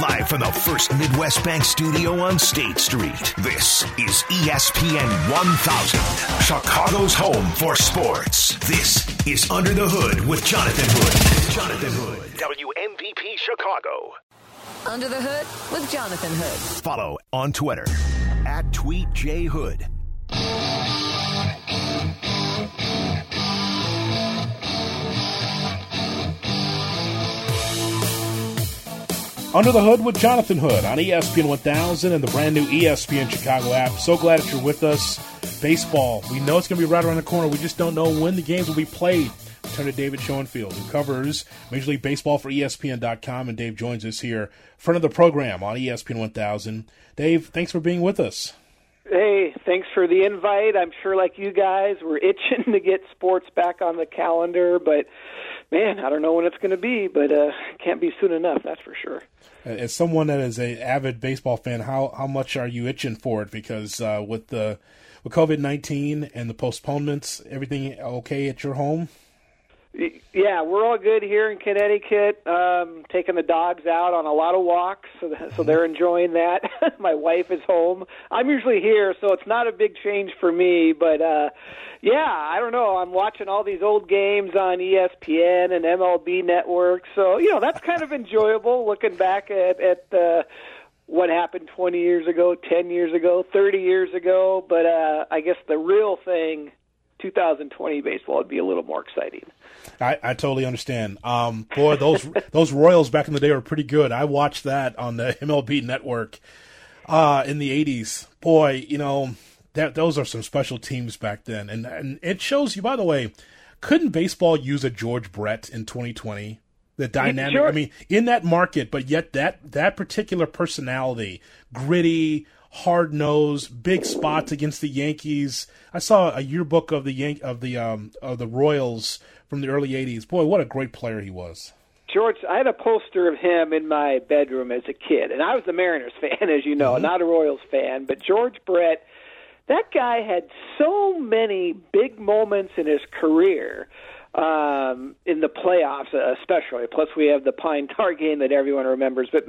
Live from the First Midwest Bank studio on State Street. This is ESPN 1000, Chicago's home for sports. This is Under the Hood with Jonathan Hood. Jonathan Hood. WMVP Chicago. Under the Hood with Jonathan Hood. Follow on Twitter at Tweet Under the Hood with Jonathan Hood on ESPN 1000 and the brand new ESPN Chicago app. So glad that you're with us. Baseball, we know it's going to be right around the corner. We just don't know when the games will be played. Turn to David Schoenfield, who covers Major League Baseball for ESPN.com, and Dave joins us here, front of the program on ESPN 1000. Dave, thanks for being with us. Hey, thanks for the invite. I'm sure, like you guys, we're itching to get sports back on the calendar, but man, I don't know when it's going to be, but uh, can't be soon enough. That's for sure. As someone that is a avid baseball fan, how how much are you itching for it? Because uh, with the with COVID nineteen and the postponements, everything okay at your home? Yeah, we're all good here in Connecticut. Um, taking the dogs out on a lot of walks, so, so they're enjoying that. My wife is home. I'm usually here, so it's not a big change for me. But uh, yeah, I don't know. I'm watching all these old games on ESPN and MLB Network, so you know that's kind of enjoyable. Looking back at at uh, what happened 20 years ago, 10 years ago, 30 years ago. But uh, I guess the real thing 2020 baseball would be a little more exciting. I, I totally understand. Um, boy, those those Royals back in the day were pretty good. I watched that on the MLB Network uh, in the '80s. Boy, you know that those are some special teams back then, and and it shows you. By the way, couldn't baseball use a George Brett in 2020? The dynamic. Sure. I mean, in that market, but yet that that particular personality, gritty, hard nosed, big spots against the Yankees. I saw a yearbook of the Yan- of the um, of the Royals from the early '80s. Boy, what a great player he was. George, I had a poster of him in my bedroom as a kid, and I was a Mariners fan, as you know, mm-hmm. not a Royals fan. But George Brett, that guy had so many big moments in his career um, in the playoffs, especially. Plus, we have the Pine Tar game that everyone remembers. But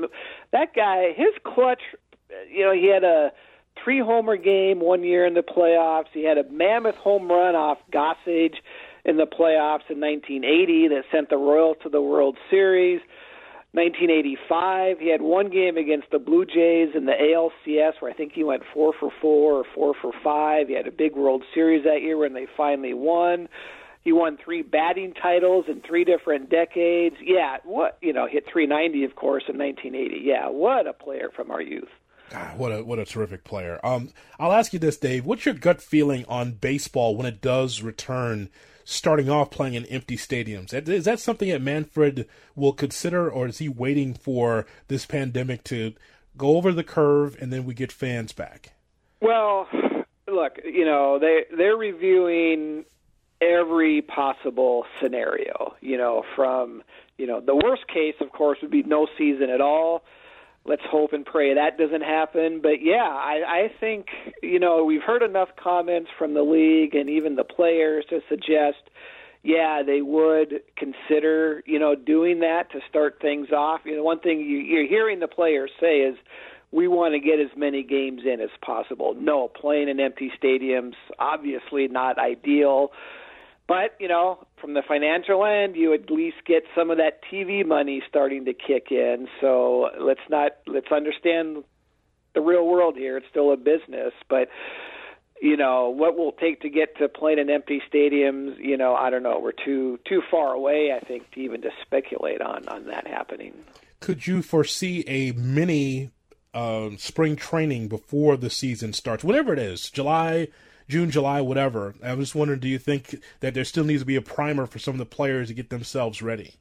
that guy, his clutch you know, he had a three homer game one year in the playoffs. He had a mammoth home run off Gossage in the playoffs in 1980 that sent the Royals to the World Series. 1985, he had one game against the Blue Jays in the ALCS where I think he went four for four or four for five. He had a big World Series that year when they finally won. He won three batting titles in three different decades. Yeah, what you know, hit 390 of course in 1980. Yeah, what a player from our youth. What a what a terrific player. Um, I'll ask you this, Dave. What's your gut feeling on baseball when it does return? Starting off playing in empty stadiums, is that something that Manfred will consider, or is he waiting for this pandemic to go over the curve and then we get fans back? Well, look, you know they they're reviewing every possible scenario. You know, from you know the worst case, of course, would be no season at all let's hope and pray that doesn't happen. But yeah, I, I think you know we've heard enough comments from the league and even the players to suggest, yeah, they would consider you know doing that to start things off. You know, one thing you, you're hearing the players say is. We want to get as many games in as possible. No, playing in empty stadiums obviously not ideal. But you know, from the financial end, you at least get some of that TV money starting to kick in. So let's not let's understand the real world here. It's still a business, but you know what will take to get to playing in empty stadiums. You know, I don't know. We're too too far away, I think, to even to speculate on on that happening. Could you foresee a mini uh, spring training before the season starts, whatever it is, July? June, July, whatever. I was just wondering, do you think that there still needs to be a primer for some of the players to get themselves ready?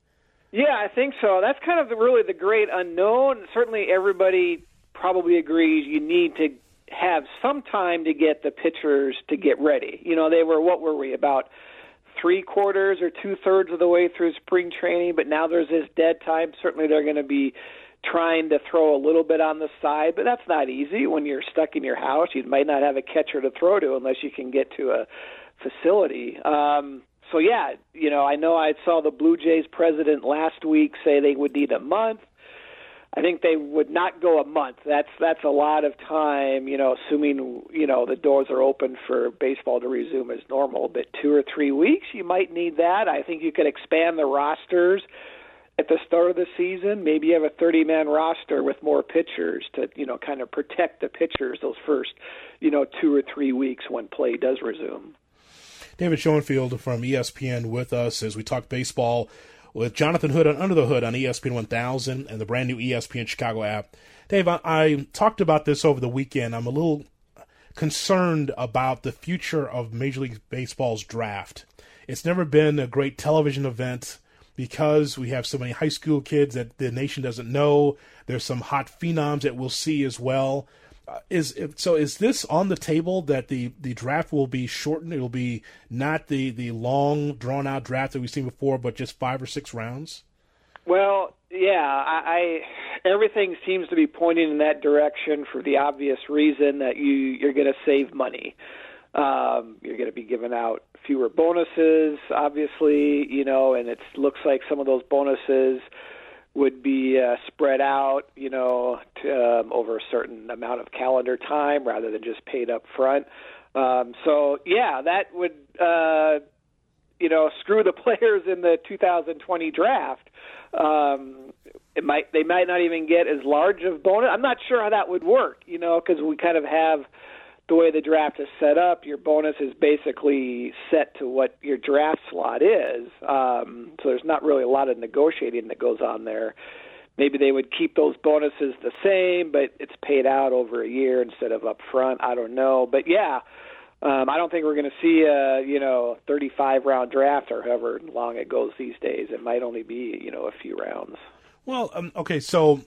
Yeah, I think so. That's kind of the, really the great unknown. Certainly, everybody probably agrees you need to have some time to get the pitchers to get ready. You know, they were what were we about three quarters or two thirds of the way through spring training, but now there's this dead time. Certainly, they're going to be trying to throw a little bit on the side, but that's not easy when you're stuck in your house. You might not have a catcher to throw to unless you can get to a facility. Um, so yeah, you know, I know I saw the Blue Jays president last week say they would need a month. I think they would not go a month. That's that's a lot of time, you know, assuming you know the doors are open for baseball to resume as normal. But two or three weeks, you might need that. I think you could expand the rosters at the start of the season. Maybe you have a 30-man roster with more pitchers to you know kind of protect the pitchers those first you know two or three weeks when play does resume. David Schoenfield from ESPN with us as we talk baseball with Jonathan Hood on Under the Hood on ESPN 1000 and the brand new ESPN Chicago app. Dave, I, I talked about this over the weekend. I'm a little concerned about the future of Major League Baseball's draft. It's never been a great television event because we have so many high school kids that the nation doesn't know. There's some hot phenoms that we'll see as well. Uh, is so is this on the table that the the draft will be shortened it'll be not the the long drawn out draft that we've seen before but just five or six rounds well yeah I, I everything seems to be pointing in that direction for the obvious reason that you you're going to save money um you're going to be giving out fewer bonuses obviously you know and it looks like some of those bonuses would be uh, spread out, you know, to, um, over a certain amount of calendar time rather than just paid up front. Um, so yeah, that would uh, you know screw the players in the 2020 draft. Um, it might they might not even get as large of bonus. I'm not sure how that would work, you know, because we kind of have the way the draft is set up, your bonus is basically set to what your draft slot is. Um, so there's not really a lot of negotiating that goes on there. Maybe they would keep those bonuses the same, but it's paid out over a year instead of up front. I don't know, but yeah, um, I don't think we're going to see a you know 35 round draft or however long it goes these days. It might only be you know a few rounds. Well, um, okay, so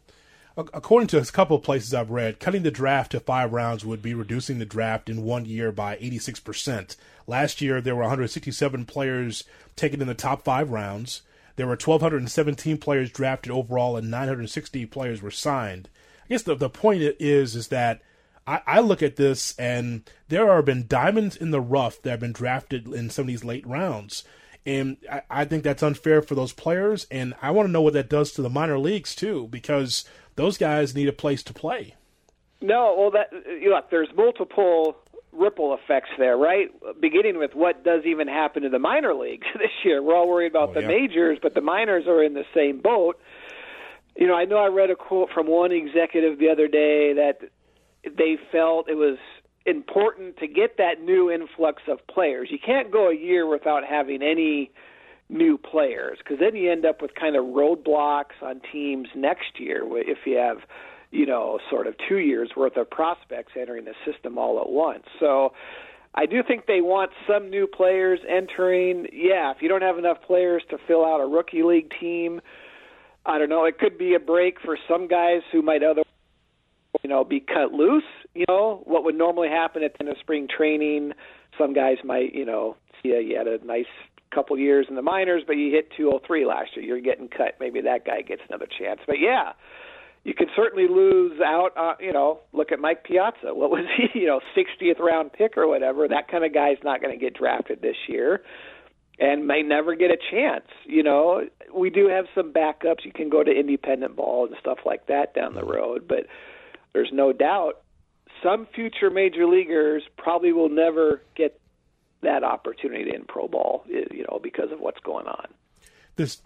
according to a couple of places I've read, cutting the draft to five rounds would be reducing the draft in one year by 86%. Last year, there were 167 players taken in the top five rounds. There were 1,217 players drafted overall, and 960 players were signed. I guess the, the point is is that I, I look at this, and there have been diamonds in the rough that have been drafted in some of these late rounds. And I, I think that's unfair for those players, and I want to know what that does to the minor leagues too, because those guys need a place to play. No, well, that you know, there's multiple ripple effects there, right? Beginning with what does even happen to the minor leagues this year. We're all worried about oh, the yeah. majors, but the minors are in the same boat. You know, I know I read a quote from one executive the other day that they felt it was important to get that new influx of players. You can't go a year without having any new players because then you end up with kind of roadblocks on teams next year if you have you know sort of two years worth of prospects entering the system all at once so I do think they want some new players entering. Yeah, if you don't have enough players to fill out a rookie league team, I don't know. It could be a break for some guys who might otherwise, you know, be cut loose. You know, what would normally happen at the end of spring training. Some guys might, you know, see you had a nice couple years in the minors, but you hit 203 last year. You're getting cut. Maybe that guy gets another chance. But yeah, you can certainly lose out. Uh, you know, look at Mike Piazza. What was he? You know, 60th round pick or whatever. That kind of guy's not going to get drafted this year, and may never get a chance. You know, we do have some backups. You can go to independent ball and stuff like that down the road, but there's no doubt some future major leaguers probably will never get that opportunity in pro ball, eh, you know, because of what's going on. This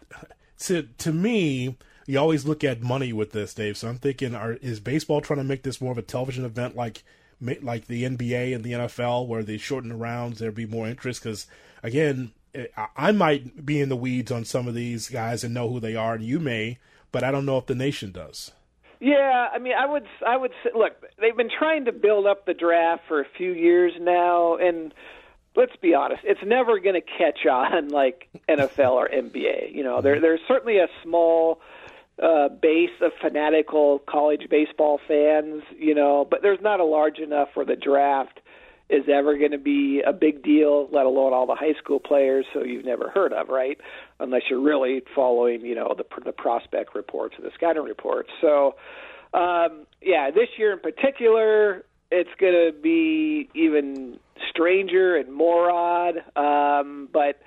to to me, you always look at money with this, Dave. So I'm thinking, are, is baseball trying to make this more of a television event like like the NBA and the NFL, where they shorten the rounds, there'd be more interest? Because again, eh, I might be in the weeds on some of these guys and know who they are, and you may, but I don't know if the nation does. Yeah, I mean, I would, I would say, look, they've been trying to build up the draft for a few years now, and let's be honest, it's never going to catch on like NFL or NBA. You know, there there's certainly a small uh, base of fanatical college baseball fans. You know, but there's not a large enough where the draft is ever going to be a big deal, let alone all the high school players who you've never heard of, right? Unless you're really following, you know, the the prospect reports or the scouting reports. So, um, yeah, this year in particular, it's going to be even stranger and more odd. Um, but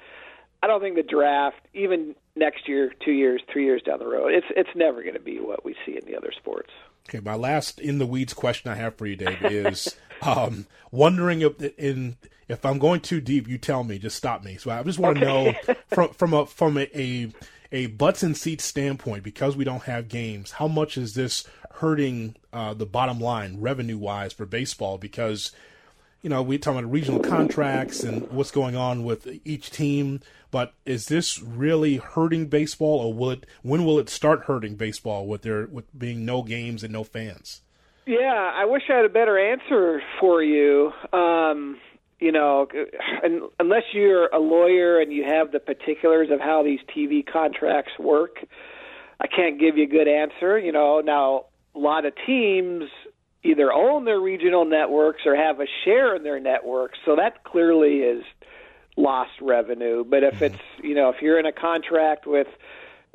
I don't think the draft, even next year, two years, three years down the road. It's it's never going to be what we see in the other sports. Okay, my last in the weeds question I have for you, Dave, is um, wondering if in if I'm going too deep, you tell me. Just stop me. So I just want to know from from a from a, a a butts and seats standpoint, because we don't have games, how much is this hurting uh, the bottom line revenue wise for baseball? Because you know we're talking about regional contracts and what's going on with each team, but is this really hurting baseball, or will it, when will it start hurting baseball with there with being no games and no fans? Yeah, I wish I had a better answer for you. Um, you know, unless you're a lawyer and you have the particulars of how these TV contracts work, I can't give you a good answer. You know, now a lot of teams either own their regional networks or have a share in their networks, so that clearly is lost revenue. But if mm-hmm. it's, you know, if you're in a contract with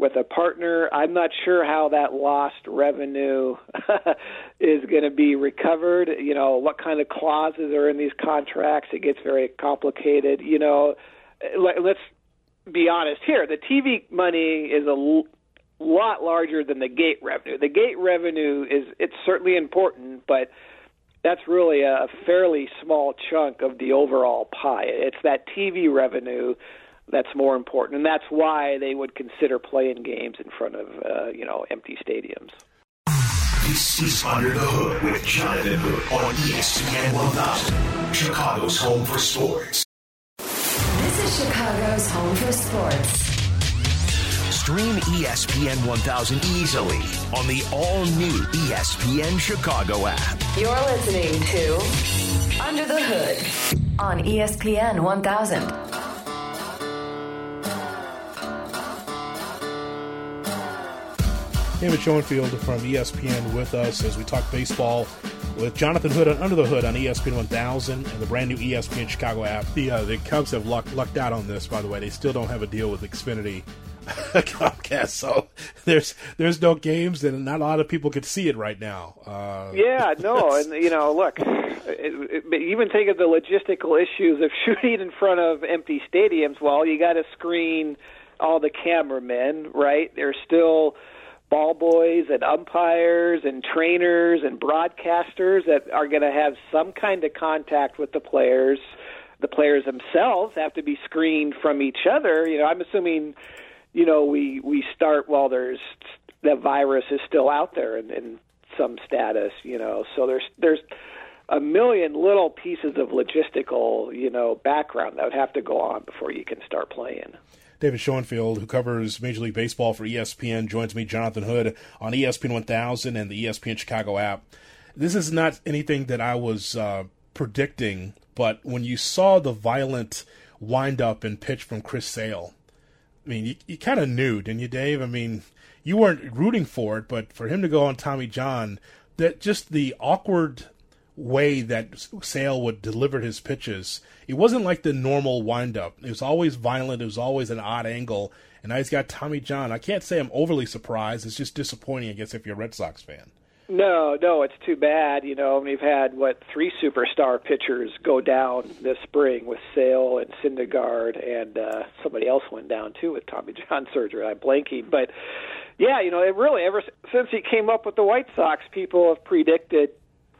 with a partner. I'm not sure how that lost revenue is going to be recovered. You know, what kind of clauses are in these contracts? It gets very complicated. You know, let, let's be honest here. The TV money is a lot larger than the gate revenue. The gate revenue is it's certainly important, but that's really a fairly small chunk of the overall pie. It's that TV revenue that's more important, and that's why they would consider playing games in front of uh, you know empty stadiums. This is Under the Hood with Jonathan Hood on ESPN 1000, Chicago's home for sports. This is Chicago's home for sports. Stream ESPN 1000 easily on the all new ESPN Chicago app. You're listening to Under the Hood on ESPN 1000. David Schoenfield from ESPN with us as we talk baseball with Jonathan Hood on Under the Hood on ESPN 1000 and the brand new ESPN Chicago app. The uh, the Cubs have luck, lucked out on this, by the way. They still don't have a deal with Xfinity Comcast, so there's there's no games, and not a lot of people can see it right now. Uh, yeah, no, and you know, look, it, it, even think of the logistical issues of shooting in front of empty stadiums. Well, you got to screen all the cameramen, right? There's still ball boys and umpires and trainers and broadcasters that are going to have some kind of contact with the players. The players themselves have to be screened from each other. You know, I'm assuming, you know, we we start while there's the virus is still out there in, in some status. You know, so there's there's a million little pieces of logistical, you know, background that would have to go on before you can start playing. David Schoenfield, who covers Major League Baseball for ESPN, joins me, Jonathan Hood, on ESPN 1000 and the ESPN Chicago app. This is not anything that I was uh, predicting, but when you saw the violent wind up and pitch from Chris Sale, I mean, you, you kind of knew, didn't you, Dave? I mean, you weren't rooting for it, but for him to go on Tommy John, that just the awkward way that Sale would deliver his pitches. It wasn't like the normal windup. It was always violent. It was always an odd angle. And now he's got Tommy John. I can't say I'm overly surprised. It's just disappointing, I guess, if you're a Red Sox fan. No, no, it's too bad. You know, we've had what three superstar pitchers go down this spring with Sale and Syndergaard, and uh, somebody else went down too with Tommy John surgery. I'm blanking, but yeah, you know, it really ever since he came up with the White Sox, people have predicted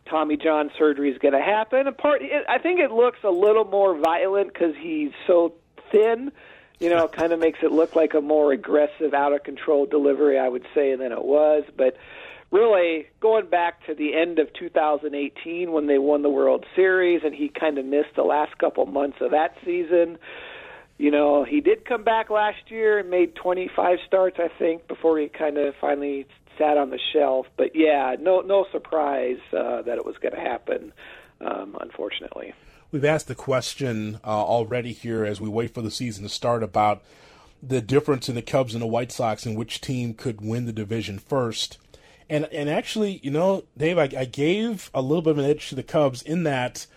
Tommy John surgery is going to happen. And part, it, I think it looks a little more violent because he's so thin. You know, kind of makes it look like a more aggressive, out of control delivery, I would say, than it was. But really, going back to the end of 2018 when they won the World Series, and he kind of missed the last couple months of that season. You know, he did come back last year and made 25 starts, I think, before he kind of finally sat on the shelf. But yeah, no no surprise uh, that it was going to happen. Um, unfortunately, we've asked the question uh, already here as we wait for the season to start about the difference in the Cubs and the White Sox and which team could win the division first. And and actually, you know, Dave, I, I gave a little bit of an edge to the Cubs in that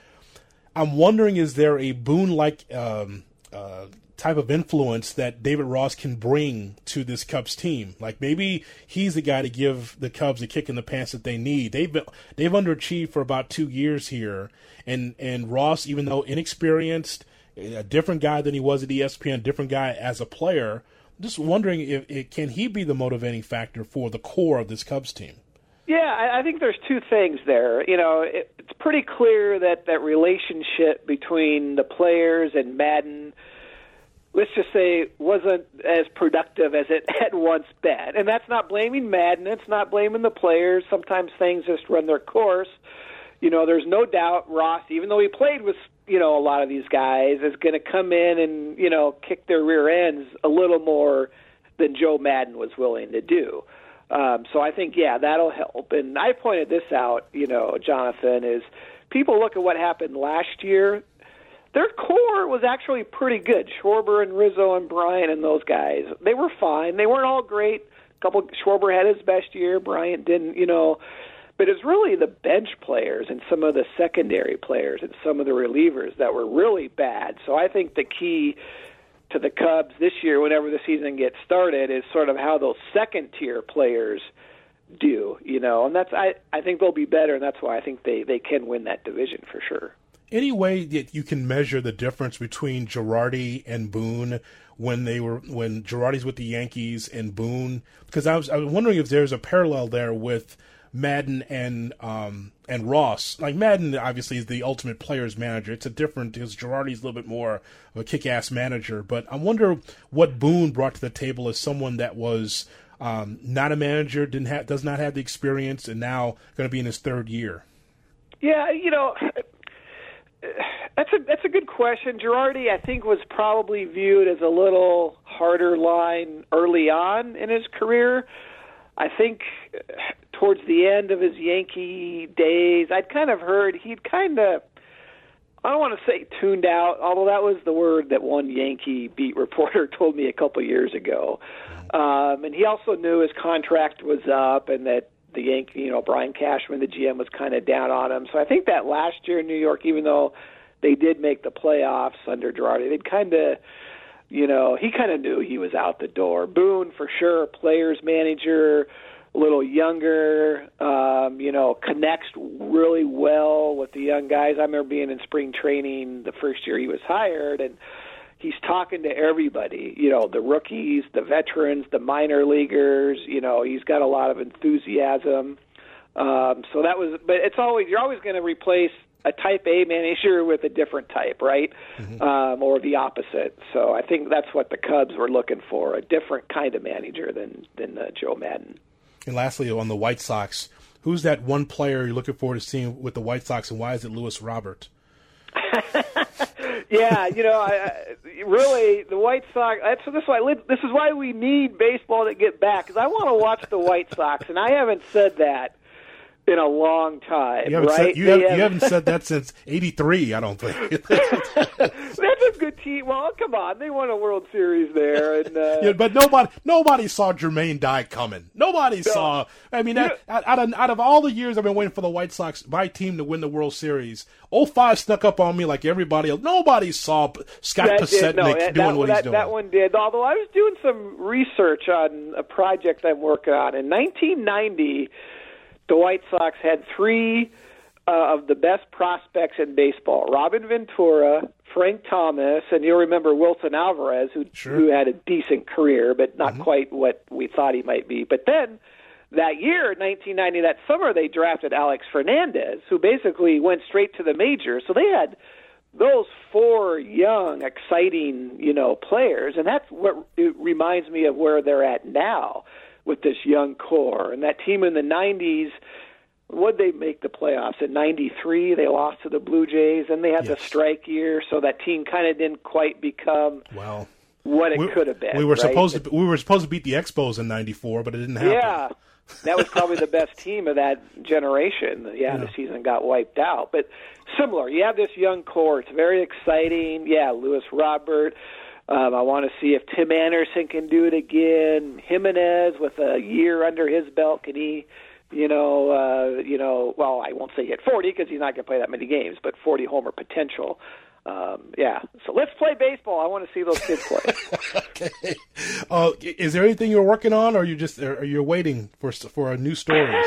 I'm wondering is there a Boone like um, uh, type of influence that David Ross can bring to this Cubs team. Like maybe he's the guy to give the Cubs a kick in the pants that they need. They've been, they've underachieved for about two years here, and and Ross, even though inexperienced, a different guy than he was at ESPN, different guy as a player. Just wondering if it, can he be the motivating factor for the core of this Cubs team? Yeah, I, I think there's two things there. You know, it, it's pretty clear that that relationship between the players and Maddon, let's just say, wasn't as productive as it had once been. And that's not blaming Maddon. It's not blaming the players. Sometimes things just run their course. You know, there's no doubt Ross, even though he played with you know a lot of these guys, is going to come in and you know kick their rear ends a little more than Joe Maddon was willing to do. Um, so I think, yeah, that'll help. And I pointed this out, you know, Jonathan, is people look at what happened last year. Their core was actually pretty good. Schwarber and Rizzo and Bryant and those guys, they were fine. They weren't all great. A couple Schwarber had his best year. Bryant didn't, you know. But it's really the bench players and some of the secondary players and some of the relievers that were really bad. So I think the key to the Cubs this year, whenever the season gets started, is sort of how those second tier players do, you know, and that's I I think they'll be better, and that's why I think they they can win that division for sure. Any way that you can measure the difference between Girardi and Boone when they were when Girardi's with the Yankees and Boone, because I was I was wondering if there's a parallel there with Maddon and um, and Ross. Like Maddon, obviously, is the ultimate player's manager. It's a different because Girardi's a little bit more of a kick-ass manager. But I wonder what Boone brought to the table as someone that was um, not a manager, didn't have, does not have the experience, and now going to be in his third year. Yeah, you know. That's a that's a good question. Girardi, I think, was probably viewed as a little harder line early on in his career. I think towards the end of his Yankee days, I'd kind of heard he'd kind of I don't want to say tuned out, although that was the word that one Yankee beat reporter told me a couple years ago. Um, and he also knew his contract was up and that the Yankee, you know, Brian Cashman, the GM, was kind of down on him. So I think that last year in New York, even though they did make the playoffs under Girardi, they'd kind of, you know, he kind of knew he was out the door. Boone, for sure, players manager a little younger, um, you know, connects really well with the young guys. I remember being in spring training the first year he was hired, and he's talking to everybody, you know, the rookies, the veterans, the minor leaguers. You know, he's got a lot of enthusiasm. Um, so that was, but it's always you're always going to replace a type A manager with a different type, right? Mm-hmm. Um, or the opposite. So I think that's what the Cubs were looking for—a different kind of manager than than uh, Joe Maddon. And lastly, on the White Sox, who's that one player you're looking forward to seeing with the White Sox, and why is it Luis Robert? yeah, you know, I, really the White Sox. That's this is why this is why we need baseball to get back because I want to watch the White Sox, and I haven't said that in a long time, you right? Said, you, have, you haven't said that since '83, I don't think. That's a good team. Well, come on, they won a World Series there, and uh, yeah, but nobody, nobody saw Jermaine Dye coming. Nobody no. saw. I mean, that, out, of, out of all the years I've been waiting for the White Sox, my team to win the World Series, 05 snuck up on me like everybody else. Nobody saw Scott Podsednik no, doing that, what he's doing. That one did. Although I was doing some research on a project I'm working on in 1990 the White Sox had three uh, of the best prospects in baseball: Robin Ventura, Frank Thomas, and you'll remember Wilson Alvarez, who sure. who had a decent career, but not mm-hmm. quite what we thought he might be. But then that year, 1990, that summer, they drafted Alex Fernandez, who basically went straight to the majors. So they had those four young, exciting, you know, players, and that's what it reminds me of where they're at now with this young core. And that team in the 90s, would they make the playoffs? In 93, they lost to the Blue Jays, and they had yes. the strike year, so that team kind of didn't quite become well what it we, could have been. We were right? supposed to we were supposed to beat the Expos in '94, but it didn't happen. Yeah, that was probably the best team of that generation. Yeah, yeah, the season got wiped out, but similar. You have this young core; it's very exciting. Yeah, Luis Robert. Um, I want to see if Tim Anderson can do it again. Jimenez with a year under his belt, can he? You know, uh, you know. Well, I won't say hit 40 because he's not going to play that many games, but 40 homer potential. Um, yeah. So let's play baseball. I want to see those kids play. okay. Uh, is there anything you're working on, or are you just are you waiting for for a new stories?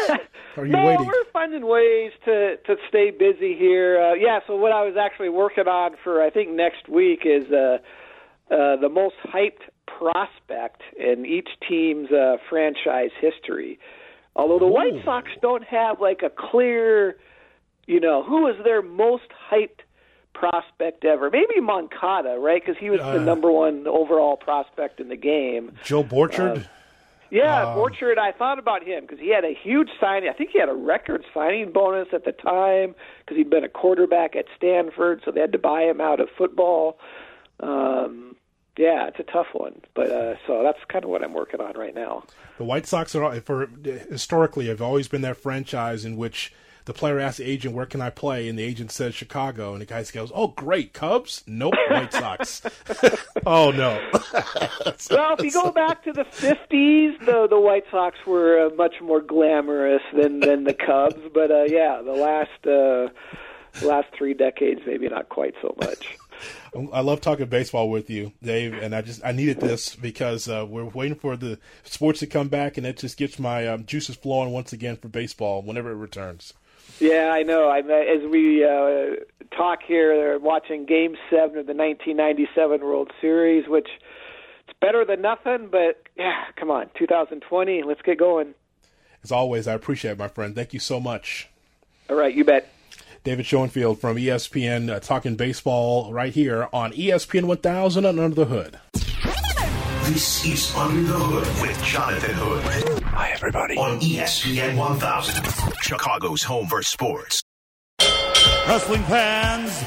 Are you no, waiting? we're finding ways to to stay busy here. Uh, yeah. So what I was actually working on for I think next week is. Uh, uh, the most hyped prospect in each team's uh, franchise history. Although the White Sox don't have like a clear, you know, who is their most hyped prospect ever? Maybe Moncada, right? Because he was the Uh, number one overall prospect in the game. Joe Borchard. Yeah, Um, Borchard. I thought about him because he had a huge signing. I think he had a record signing bonus at the time because he'd been a quarterback at Stanford, so they had to buy him out of football. Um, yeah, it's a tough one, but uh, so that's kind of what I'm working on right now. The White Sox are for historically have always been that franchise in which the player asks the agent, "Where can I play?" and the agent says Chicago, and the guy goes, "Oh, great, Cubs? Nope, White Sox." oh no. Well, if you go back to the '50s, the the White Sox were uh, much more glamorous than than the Cubs. But uh, yeah, the last uh, last three decades, maybe not quite so much. I love talking baseball with you, Dave, and I just I needed this because uh, we're waiting for the sports to come back, and it just gets my um, juices flowing once again for baseball whenever it returns. Yeah, I know. I as we uh, talk here, they're watching Game Seven of the 1997 World Series, which it's better than nothing. But yeah, come on, 2020, let's get going. As always, I appreciate it, my friend. Thank you so much. All right, you bet. David Schoenfield from ESPN uh, talking baseball right here on ESPN 1000 and Under the Hood. This is Under the Hood with Jonathan Hood. Hi, everybody. On ESPN 1000, Chicago's home for sports. Wrestling fans,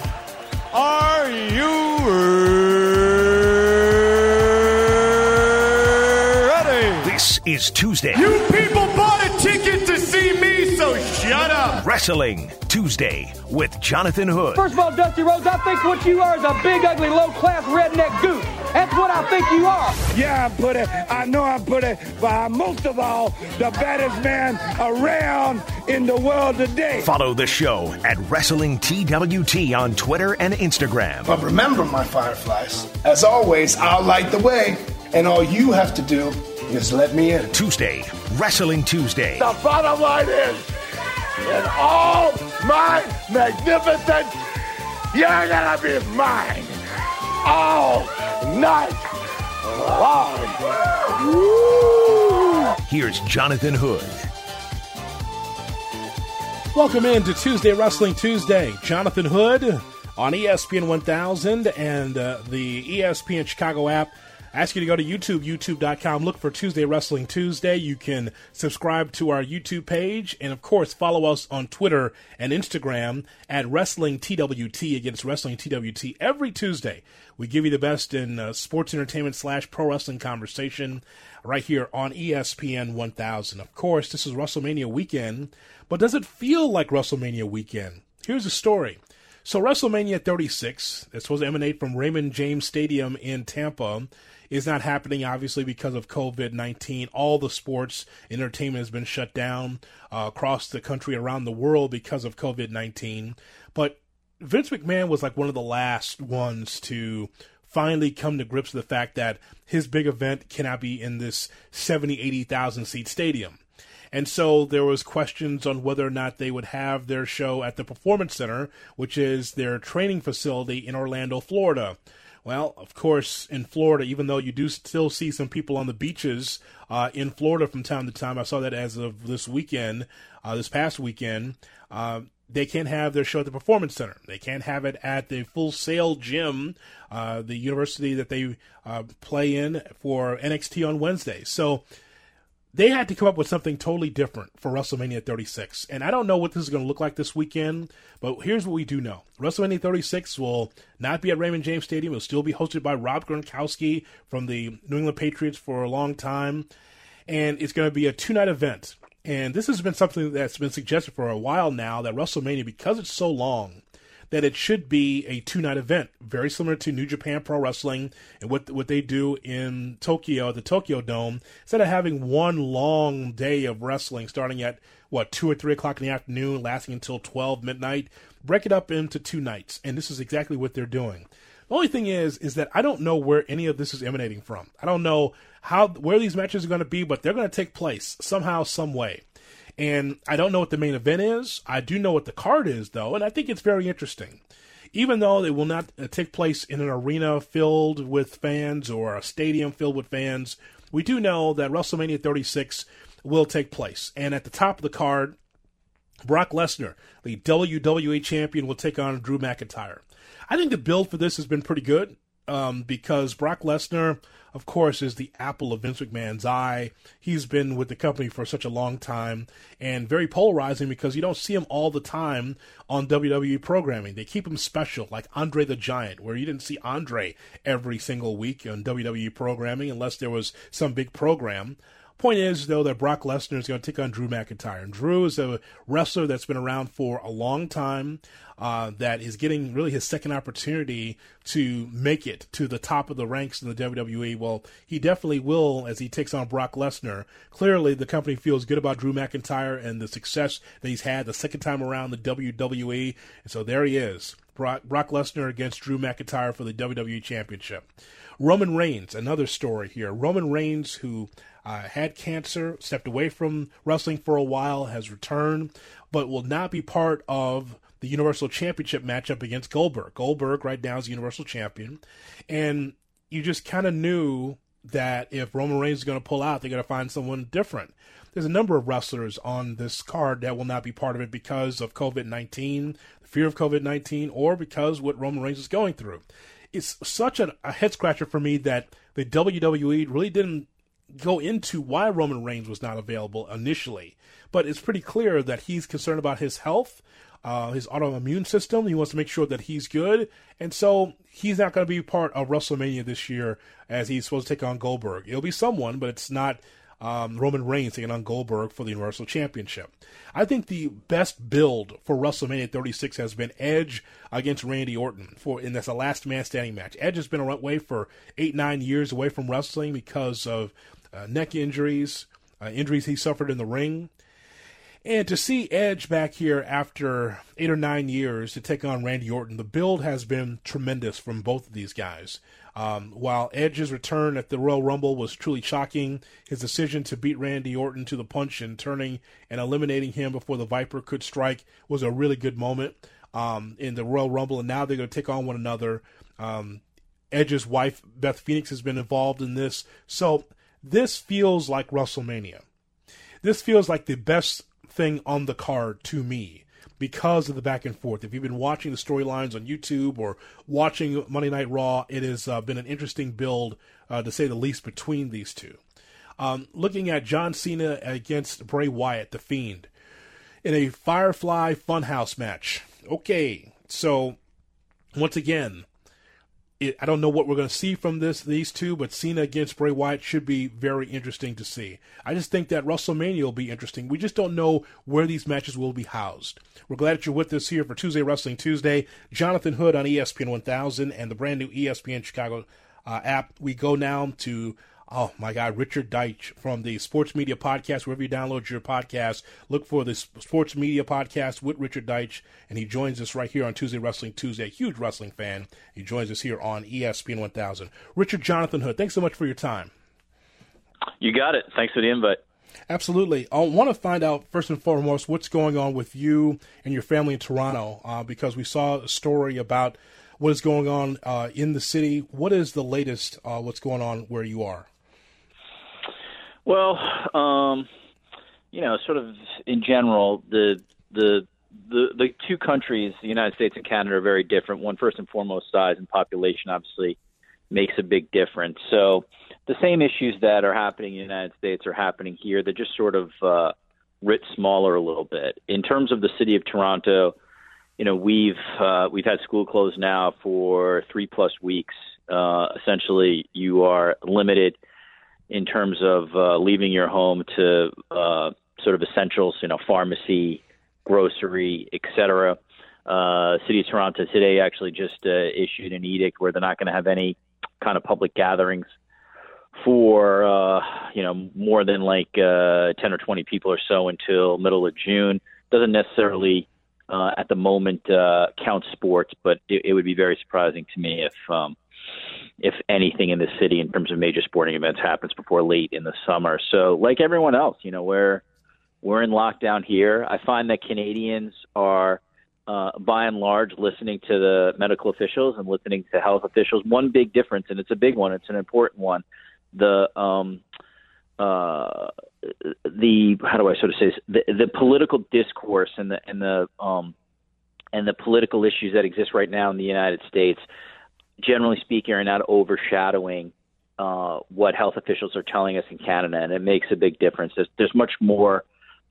are you ready? This is Tuesday. You people bought a ticket to see me, so shut up. Wrestling Tuesday with Jonathan Hood. First of all, Dusty Rhodes, I think what you are is a big, ugly, low-class redneck goose. That's what I think you are. Yeah, I put it. I know I put it. but I'm most of all the baddest man around in the world today. Follow the show at Wrestling TWT on Twitter and Instagram. But remember, my fireflies, as always, I'll light the way, and all you have to do is let me in. Tuesday, Wrestling Tuesday. The bottom line is, in all my magnificence, you're gonna be mine all night long. Woo! Here's Jonathan Hood. Welcome in to Tuesday Wrestling Tuesday. Jonathan Hood on ESPN 1000 and uh, the ESPN Chicago app. I ask you to go to YouTube, youtube.com, look for Tuesday Wrestling Tuesday. You can subscribe to our YouTube page, and of course, follow us on Twitter and Instagram at Wrestling TWT against Wrestling TWT every Tuesday. We give you the best in uh, sports entertainment slash pro wrestling conversation right here on ESPN 1000. Of course, this is WrestleMania weekend, but does it feel like WrestleMania weekend? Here's the story. So, WrestleMania 36, that's supposed to emanate from Raymond James Stadium in Tampa, is not happening, obviously, because of COVID 19. All the sports entertainment has been shut down uh, across the country, around the world, because of COVID 19. But Vince McMahon was like one of the last ones to finally come to grips with the fact that his big event cannot be in this 70, 80,000 seat stadium. And so there was questions on whether or not they would have their show at the Performance Center, which is their training facility in Orlando, Florida. Well, of course, in Florida, even though you do still see some people on the beaches uh, in Florida from time to time, I saw that as of this weekend, uh, this past weekend, uh, they can't have their show at the Performance Center. They can't have it at the Full Sail Gym, uh, the university that they uh, play in for NXT on Wednesday. So they had to come up with something totally different for WrestleMania 36. And I don't know what this is going to look like this weekend, but here's what we do know. WrestleMania 36 will not be at Raymond James Stadium. It'll still be hosted by Rob Gronkowski from the New England Patriots for a long time. And it's going to be a two night event. And this has been something that's been suggested for a while now that WrestleMania, because it's so long, that it should be a two night event, very similar to New Japan Pro Wrestling and what what they do in Tokyo the Tokyo Dome. Instead of having one long day of wrestling starting at what two or three o'clock in the afternoon, lasting until twelve midnight, break it up into two nights, and this is exactly what they're doing. The only thing is, is that I don't know where any of this is emanating from. I don't know how where these matches are going to be, but they're going to take place somehow, some way. And I don't know what the main event is. I do know what the card is, though, and I think it's very interesting. even though it will not uh, take place in an arena filled with fans or a stadium filled with fans, we do know that WrestleMania 36 will take place. And at the top of the card, Brock Lesnar, the WWE champion, will take on Drew McIntyre. I think the build for this has been pretty good um, because Brock Lesnar, of course, is the apple of Vince McMahon's eye. He's been with the company for such a long time and very polarizing because you don't see him all the time on WWE programming. They keep him special, like Andre the Giant, where you didn't see Andre every single week on WWE programming unless there was some big program. Point is, though, that Brock Lesnar is going to take on Drew McIntyre. And Drew is a wrestler that's been around for a long time, uh, that is getting really his second opportunity to make it to the top of the ranks in the WWE. Well, he definitely will as he takes on Brock Lesnar. Clearly, the company feels good about Drew McIntyre and the success that he's had the second time around the WWE. And so there he is. Brock, Brock Lesnar against Drew McIntyre for the WWE Championship. Roman Reigns, another story here. Roman Reigns, who uh, had cancer, stepped away from wrestling for a while, has returned, but will not be part of the Universal Championship matchup against Goldberg. Goldberg right now is Universal Champion, and you just kind of knew that if Roman Reigns is going to pull out, they're going to find someone different. There's a number of wrestlers on this card that will not be part of it because of COVID 19, the fear of COVID 19, or because what Roman Reigns is going through. It's such a, a head scratcher for me that the WWE really didn't go into why Roman Reigns was not available initially, but it's pretty clear that he's concerned about his health, uh, his autoimmune system. He wants to make sure that he's good, and so he's not going to be part of WrestleMania this year as he's supposed to take on Goldberg. It'll be someone, but it's not um, Roman Reigns taking on Goldberg for the Universal Championship. I think the best build for WrestleMania 36 has been Edge against Randy Orton for, that's a last man standing match. Edge has been away for eight, nine years away from wrestling because of uh, neck injuries, uh, injuries he suffered in the ring. And to see Edge back here after eight or nine years to take on Randy Orton, the build has been tremendous from both of these guys. Um, while Edge's return at the Royal Rumble was truly shocking, his decision to beat Randy Orton to the punch and turning and eliminating him before the Viper could strike was a really good moment um, in the Royal Rumble. And now they're going to take on one another. Um, Edge's wife, Beth Phoenix, has been involved in this. So this feels like WrestleMania. This feels like the best thing on the card to me because of the back and forth. If you've been watching the storylines on YouTube or watching Monday Night Raw, it has uh, been an interesting build, uh, to say the least, between these two. Um, looking at John Cena against Bray Wyatt, The Fiend, in a Firefly Funhouse match. Okay, so once again, it, I don't know what we're going to see from this these two, but Cena against Bray Wyatt should be very interesting to see. I just think that WrestleMania will be interesting. We just don't know where these matches will be housed. We're glad that you're with us here for Tuesday Wrestling Tuesday. Jonathan Hood on ESPN 1000 and the brand new ESPN Chicago uh, app. We go now to Oh my God, Richard Deitsch from the Sports Media Podcast. Wherever you download your podcast, look for the Sports Media Podcast with Richard Deitsch, and he joins us right here on Tuesday Wrestling Tuesday. Huge wrestling fan. He joins us here on ESPN 1000. Richard Jonathan Hood, thanks so much for your time. You got it. Thanks for the invite. Absolutely. I want to find out first and foremost what's going on with you and your family in Toronto uh, because we saw a story about what is going on uh, in the city. What is the latest? Uh, what's going on where you are? Well, um, you know, sort of in general, the the the the two countries, the United States and Canada, are very different. One, first and foremost, size and population obviously makes a big difference. So the same issues that are happening in the United States are happening here. They're just sort of uh, writ smaller a little bit. In terms of the city of Toronto, you know, we've uh, we've had school closed now for three plus weeks. Uh, essentially, you are limited in terms of uh, leaving your home to uh, sort of essentials, you know, pharmacy, grocery, etc. Uh, City of Toronto today actually just uh, issued an edict where they're not going to have any kind of public gatherings for uh, you know more than like uh, 10 or 20 people or so until middle of June. Doesn't necessarily uh, at the moment uh, count sports, but it, it would be very surprising to me if um, if anything in the city in terms of major sporting events happens before late in the summer. So, like everyone else, you know, we're we're in lockdown here. I find that Canadians are uh, by and large, listening to the medical officials and listening to health officials. One big difference, and it's a big one, it's an important one. The um, uh, the how do I sort of say this? The, the political discourse and the and the um, and the political issues that exist right now in the United States, generally speaking, are not overshadowing uh, what health officials are telling us in Canada, and it makes a big difference. There's, there's much more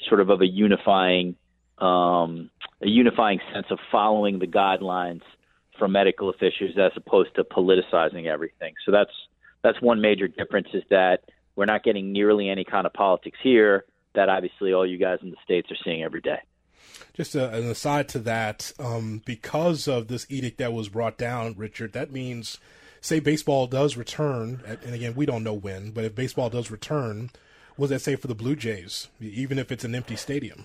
sort of of a unifying um, a unifying sense of following the guidelines from medical officials as opposed to politicizing everything. So that's that's one major difference is that we're not getting nearly any kind of politics here that obviously all you guys in the states are seeing every day. Just a, an aside to that, um, because of this edict that was brought down, Richard, that means, say, baseball does return, and again, we don't know when, but if baseball does return, what does that say for the Blue Jays, even if it's an empty stadium?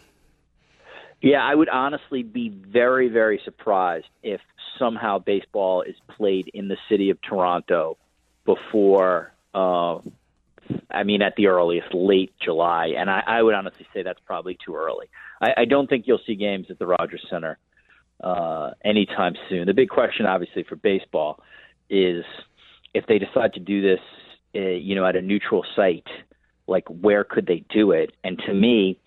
Yeah, I would honestly be very, very surprised if somehow baseball is played in the city of Toronto before, uh, I mean, at the earliest, late July. And I, I would honestly say that's probably too early. I, I don't think you'll see games at the Rogers Center uh, anytime soon. The big question, obviously, for baseball is if they decide to do this, uh, you know, at a neutral site, like where could they do it? And to me,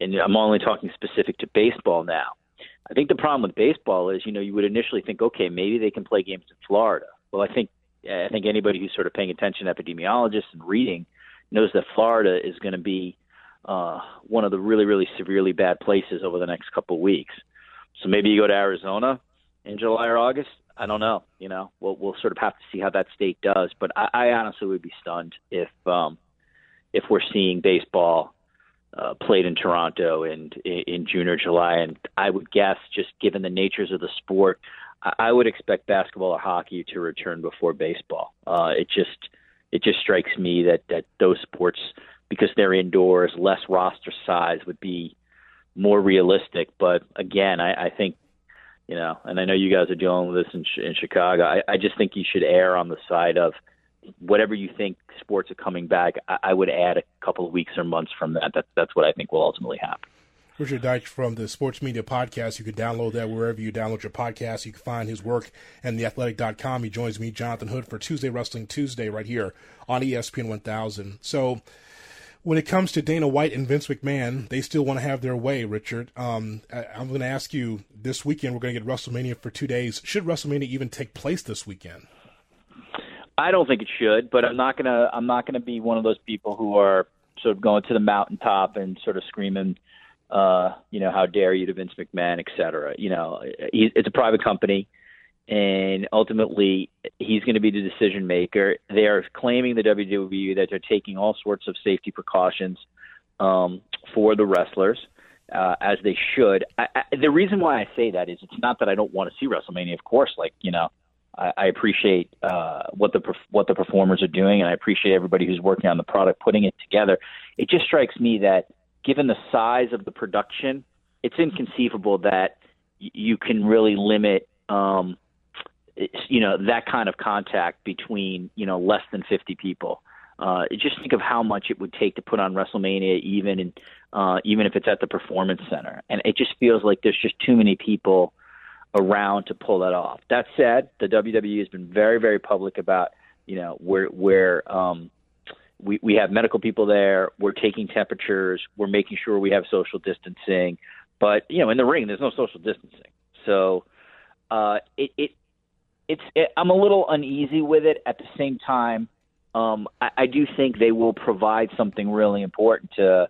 and I'm only talking specific to baseball now. I think the problem with baseball is, you know, you would initially think, okay, maybe they can play games in Florida. Well, I think I think anybody who's sort of paying attention, epidemiologists and reading, knows that Florida is going to be uh, one of the really, really severely bad places over the next couple of weeks. So maybe you go to Arizona in July or August. I don't know. You know, we'll we'll sort of have to see how that state does. But I, I honestly would be stunned if um, if we're seeing baseball uh, played in Toronto in, in June or July. And I would guess, just given the natures of the sport, I would expect basketball or hockey to return before baseball. Uh, it just it just strikes me that that those sports, because they're indoors, less roster size would be more realistic. But again, I, I think you know, and I know you guys are dealing with this in, in Chicago. I, I just think you should err on the side of whatever you think sports are coming back, I, I would add a couple of weeks or months from that. That's that's what I think will ultimately happen. Richard Deitsch from the Sports Media Podcast. You can download that wherever you download your podcast. You can find his work at theathletic.com. He joins me, Jonathan Hood, for Tuesday Wrestling Tuesday right here on ESPN 1000. So when it comes to Dana White and Vince McMahon, they still want to have their way, Richard. Um, I, am going to ask you this weekend, we're going to get WrestleMania for two days. Should WrestleMania even take place this weekend? I don't think it should, but I'm not gonna I'm not gonna be one of those people who are sort of going to the mountaintop and sort of screaming, uh, you know, how dare you to Vince McMahon, et cetera. You know, it's a private company, and ultimately he's going to be the decision maker. They are claiming the WWE that they're taking all sorts of safety precautions um, for the wrestlers. Uh, as they should. I, I, the reason why I say that is it's not that I don't want to see WrestleMania. Of course, like you know, I, I appreciate uh, what the what the performers are doing, and I appreciate everybody who's working on the product, putting it together. It just strikes me that, given the size of the production, it's inconceivable that you can really limit, um, you know, that kind of contact between you know less than 50 people. Uh, just think of how much it would take to put on WrestleMania, even in, uh, even if it's at the Performance Center, and it just feels like there's just too many people around to pull that off. That said, the WWE has been very, very public about, you know, where where um, we we have medical people there. We're taking temperatures. We're making sure we have social distancing. But you know, in the ring, there's no social distancing. So uh, it it it's it, I'm a little uneasy with it. At the same time, um, I, I do think they will provide something really important to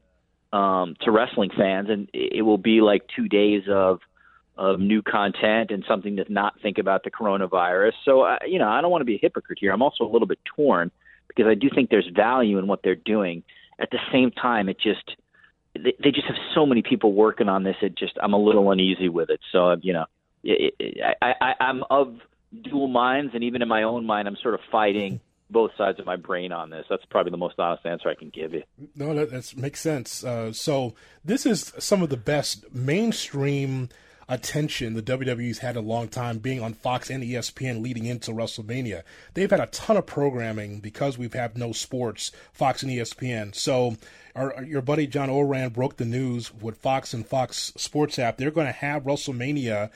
um, to wrestling fans, and it will be like two days of of new content and something to not think about the coronavirus. So, uh, you know, I don't want to be a hypocrite here. I'm also a little bit torn because I do think there's value in what they're doing. At the same time, it just they, they just have so many people working on this. It just I'm a little uneasy with it. So, you know, it, it, I, I, I'm of dual minds, and even in my own mind, I'm sort of fighting both sides of my brain on this. That's probably the most honest answer I can give you. No, that, that makes sense. Uh, so this is some of the best mainstream attention the WWE's had a long time being on Fox and ESPN leading into WrestleMania. They've had a ton of programming because we've had no sports, Fox and ESPN. So our, your buddy John Ourand broke the news with Fox and Fox Sports app. They're going to have WrestleMania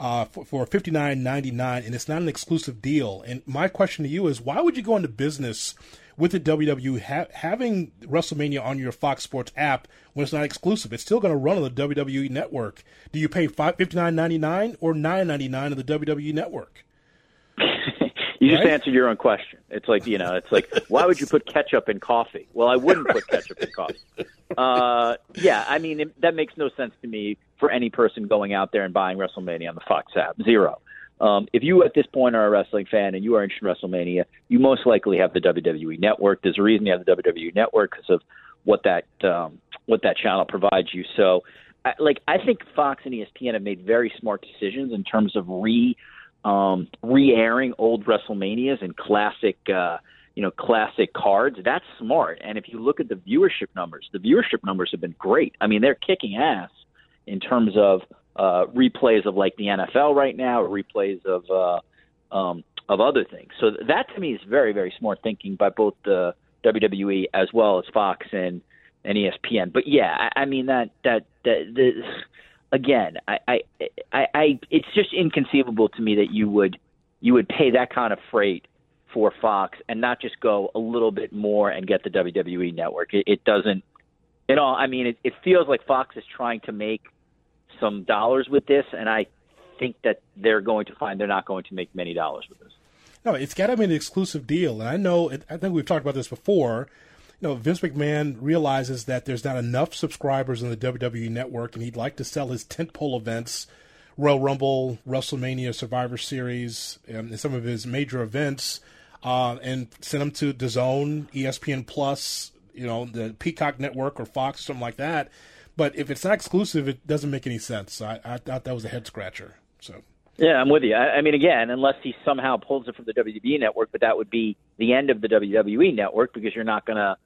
uh, for, for fifty nine ninety nine, and it's not an exclusive deal. And my question to you is, why would you go into business with the WWE ha- having WrestleMania on your Fox Sports app when it's not exclusive? It's still going to run on the WWE network. Do you pay fifty nine ninety nine or nine ninety nine on the WWE network? You just right? answered your own question. It's like you know, it's like why would you put ketchup in coffee? Well, I wouldn't put ketchup in coffee. Uh, yeah, I mean it, that makes no sense to me for any person going out there and buying WrestleMania on the Fox app. Zero. Um, if you at this point are a wrestling fan and you are interested in WrestleMania, you most likely have the WWE Network. There's a reason you have the WWE Network because of what that um, what that channel provides you. So, I, like I think Fox and ESPN have made very smart decisions in terms of re um, re-airing old WrestleManias and classic, uh, you know, classic cards. That's smart. And if you look at the viewership numbers, the viewership numbers have been great. I mean, they're kicking ass in terms of uh, replays of like the NFL right now, or replays of uh, um, of other things. So that to me is very, very smart thinking by both the WWE as well as Fox and and ESPN. But yeah, I, I mean that that that the again, I, I, I, I, it's just inconceivable to me that you would, you would pay that kind of freight for Fox and not just go a little bit more and get the WWE network. It, it doesn't, at all. I mean, it, it feels like Fox is trying to make some dollars with this, and I think that they're going to find they're not going to make many dollars with this. No, it's got to be an exclusive deal, and I know. I think we've talked about this before you know, Vince McMahon realizes that there's not enough subscribers in the WWE network, and he'd like to sell his tentpole events, Royal Rumble, WrestleMania, Survivor Series, and some of his major events, uh, and send them to DAZN, ESPN Plus, you know, the Peacock Network or Fox, something like that. But if it's not exclusive, it doesn't make any sense. I, I thought that was a head scratcher. So. Yeah, I'm with you. I, I mean, again, unless he somehow pulls it from the WWE network, but that would be the end of the WWE network because you're not to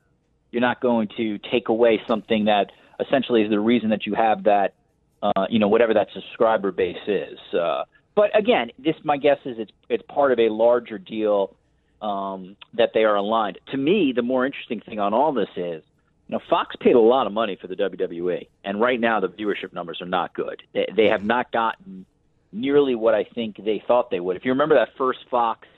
you're not going to take away something that essentially is the reason that you have that, uh, you know, whatever that subscriber base is. Uh, but again, this my guess is it's it's part of a larger deal um, that they are aligned. To me, the more interesting thing on all this is, you know, Fox paid a lot of money for the WWE, and right now the viewership numbers are not good. They, they have not gotten nearly what I think they thought they would. If you remember that first Fox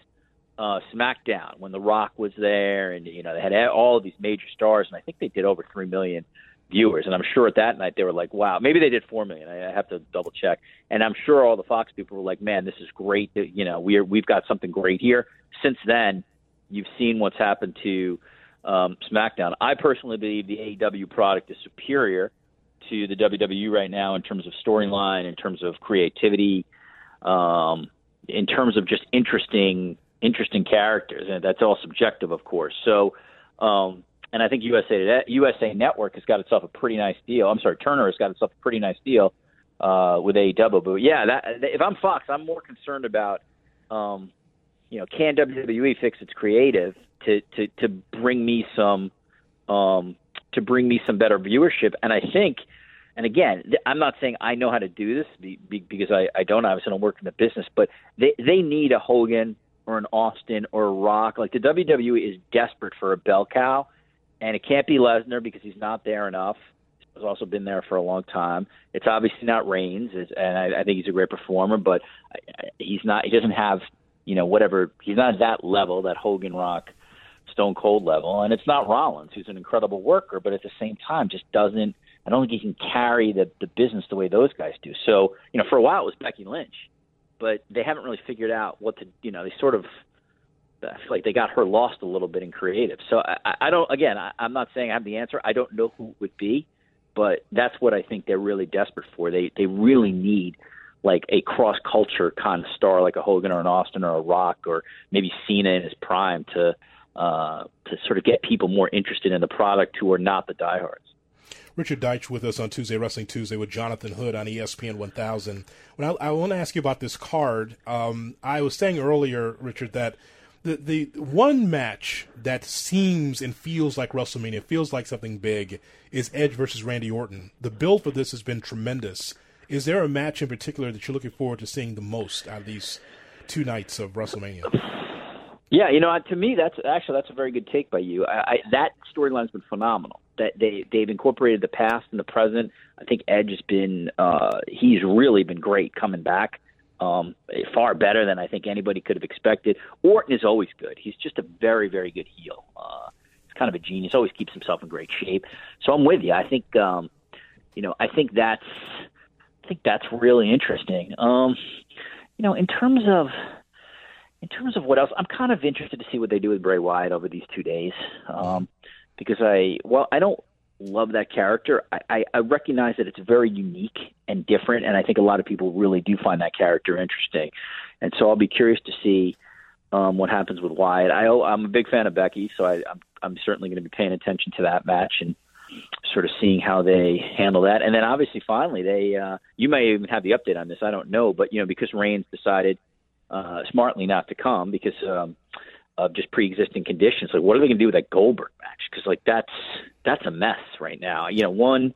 uh, SmackDown when The Rock was there, and you know they had all of these major stars, and I think they did over three million viewers. And I'm sure at that night they were like, "Wow, maybe they did four million. I have to double check." And I'm sure all the Fox people were like, "Man, this is great. You know, we're we've got something great here." Since then, you've seen what's happened to um, SmackDown. I personally believe the AEW product is superior to the WWE right now in terms of storyline, in terms of creativity, um, in terms of just interesting interesting characters, and that's all subjective, of course. So, um, and I think USA USA Network has got itself a pretty nice deal. I'm sorry, Turner has got itself a pretty nice deal uh, with AEW. But yeah, that, if I'm Fox, I'm more concerned about, um, you know, can WWE fix its creative to to to bring me some, um, to bring me some better viewership, and I think. And again, I'm not saying I know how to do this because I, I don't obviously don't work in the business, but they they need a Hogan or an Austin or a Rock. Like the WWE is desperate for a bell cow, and it can't be Lesnar because he's not there enough. He's also been there for a long time. It's obviously not Reigns, and I, I think he's a great performer, but he's not. He doesn't have you know whatever. He's not at that level, that Hogan Rock. Stone Cold level, and it's not Rollins, who's an incredible worker, but at the same time, just doesn't. I don't think he can carry the the business the way those guys do. So, you know, for a while it was Becky Lynch, but they haven't really figured out what to. You know, they sort of I feel like they got her lost a little bit in creative. So I, I don't. Again, I, I'm not saying I have the answer. I don't know who it would be, but that's what I think they're really desperate for. They they really need like a cross culture kind of star, like a Hogan or an Austin or a Rock or maybe Cena in his prime to uh, to sort of get people more interested in the product who are not the diehards. Richard Deitsch with us on Tuesday Wrestling Tuesday with Jonathan Hood on ESPN 1000. When I, I want to ask you about this card, um, I was saying earlier, Richard, that the the one match that seems and feels like WrestleMania, feels like something big, is Edge versus Randy Orton. The build for this has been tremendous. Is there a match in particular that you're looking forward to seeing the most out of these two nights of WrestleMania? Yeah, you know, to me, that's actually that's a very good take by you. I, I, that storyline's been phenomenal. That they they've incorporated the past and the present. I think Edge has been uh, he's really been great coming back. Um, far better than I think anybody could have expected. Orton is always good. He's just a very very good heel. Uh, kind of a genius. Always keeps himself in great shape. So I'm with you. I think um, you know I think that's I think that's really interesting. Um, you know, in terms of in terms of what else, I'm kind of interested to see what they do with Bray Wyatt over these two days. Um, because I, well, I don't love that character. I, I, I recognize that it's very unique and different, and I think a lot of people really do find that character interesting. And so I'll be curious to see um, what happens with Wyatt. I, I'm a big fan of Becky, so I, I'm, I'm certainly going to be paying attention to that match and sort of seeing how they handle that. And then obviously, finally, they uh, you may even have the update on this. I don't know, but you know, because Reigns decided uh, smartly not to come because um, of just pre-existing conditions. Like, what are they going to do with that Goldberg match? Because like that's that's a mess right now. You know, one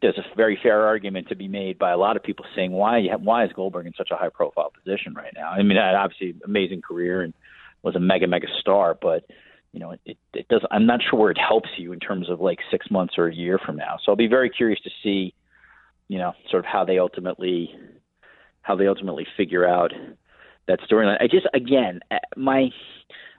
there's a very fair argument to be made by a lot of people saying why why is Goldberg in such a high profile position right now? I mean, obviously amazing career and was a mega mega star, but you know, it, it does. I'm not sure where it helps you in terms of like six months or a year from now. So I'll be very curious to see, you know, sort of how they ultimately how they ultimately figure out that storyline. I just again uh, my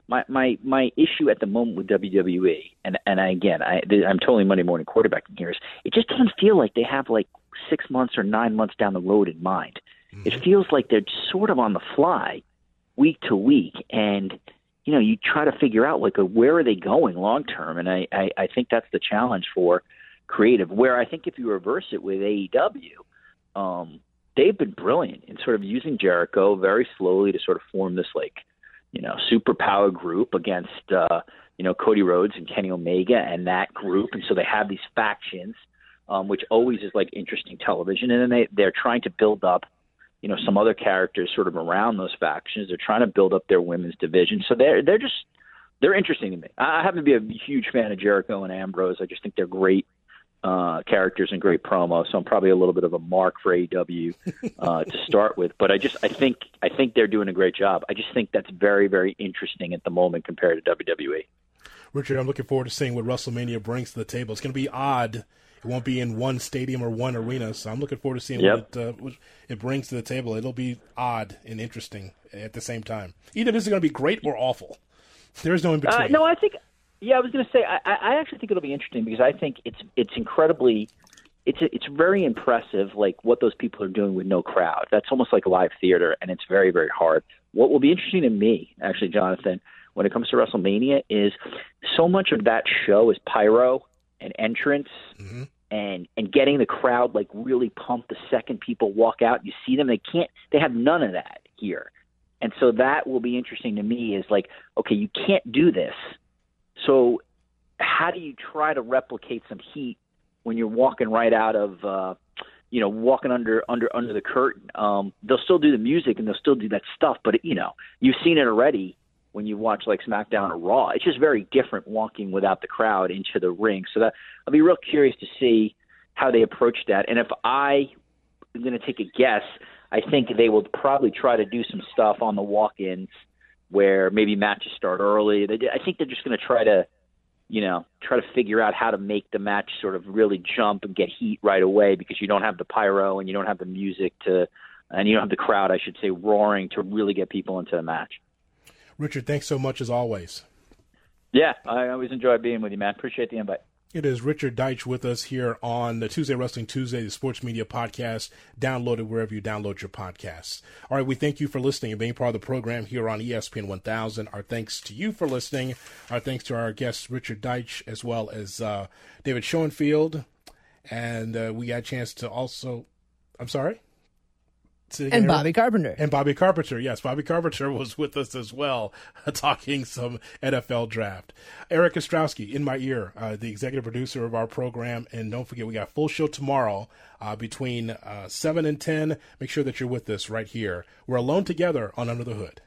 my my my issue at the moment with WWE, and and I, again I I'm totally Monday morning quarterbacking here is it just doesn't feel like they have like six months or nine months down the road in mind. Mm-hmm. It feels like they're sort of on the fly, week to week, and you know you try to figure out like a, where are they going long term, and I, I I think that's the challenge for creative. Where I think if you reverse it with AEW, um, they've been brilliant in sort of using Jericho very slowly to sort of form this like, you know, superpower group against uh, you know, Cody Rhodes and Kenny Omega and that group. And so they have these factions, um, which always is like interesting television. And then they, they're trying to build up, you know, some other characters sort of around those factions. They're trying to build up their women's division. So they're they're just they're interesting to me. I happen to be a huge fan of Jericho and Ambrose. I just think they're great uh, characters and great promo. So I'm probably a little bit of a mark for AEW uh, to start with. But I just I think I think they're doing a great job. I just think that's very very interesting at the moment compared to WWE. Richard, I'm looking forward to seeing what WrestleMania brings to the table. It's going to be odd. It won't be in one stadium or one arena, so I'm looking forward to seeing yep. what, it, uh, what it brings to the table. It'll be odd and interesting at the same time. Either this is going to be great or awful. There is no in between. Uh, no, I think yeah, I was going to say I, I actually think it'll be interesting because I think it's it's incredibly it's it's very impressive like what those people are doing with no crowd. That's almost like live theater, and it's very very hard. What will be interesting to me, actually, Jonathan, when it comes to WrestleMania, is so much of that show is pyro and entrance. Mm-hmm. And and getting the crowd like really pumped the second people walk out, you see them. They can't. They have none of that here, and so that will be interesting to me. Is like, okay, you can't do this so, how do you try to replicate some heat when you're walking right out of, uh, you know, walking under under under the curtain? Um, they'll still do the music and they'll still do that stuff, but you know, you've seen it already when you watch like SmackDown or Raw. It's just very different walking without the crowd into the ring. So that I'll be real curious to see how they approach that. And if I am going to take a guess, I think they will probably try to do some stuff on the walk-ins where maybe matches start early. They, I think they're just going to try to, you know, try to figure out how to make the match sort of really jump and get heat right away because you don't have the pyro and you don't have the music to, and you don't have the crowd, I should say, roaring to really get people into the match. Richard, thanks so much as always. Yeah, I always enjoy being with you, man. Appreciate the invite. It is Richard Deitsch with us here on the Tuesday Wrestling Tuesday, the sports media podcast, downloaded wherever you download your podcasts. All right, we thank you for listening and being part of the program here on ESPN 1000. Our thanks to you for listening. Our thanks to our guests, Richard Deitsch, as well as uh, David Schoenfield. And uh, we got a chance to also, I'm sorry? And Bobby Carpenter. And Bobby Carpenter, yes, Bobby Carpenter was with us as well, talking some NFL draft. Eric Ostrowski in my ear, uh, the executive producer of our program, and don't forget we got a full show tomorrow uh, between uh, seven and ten. Make sure that you're with us right here. We're alone together on Under the Hood.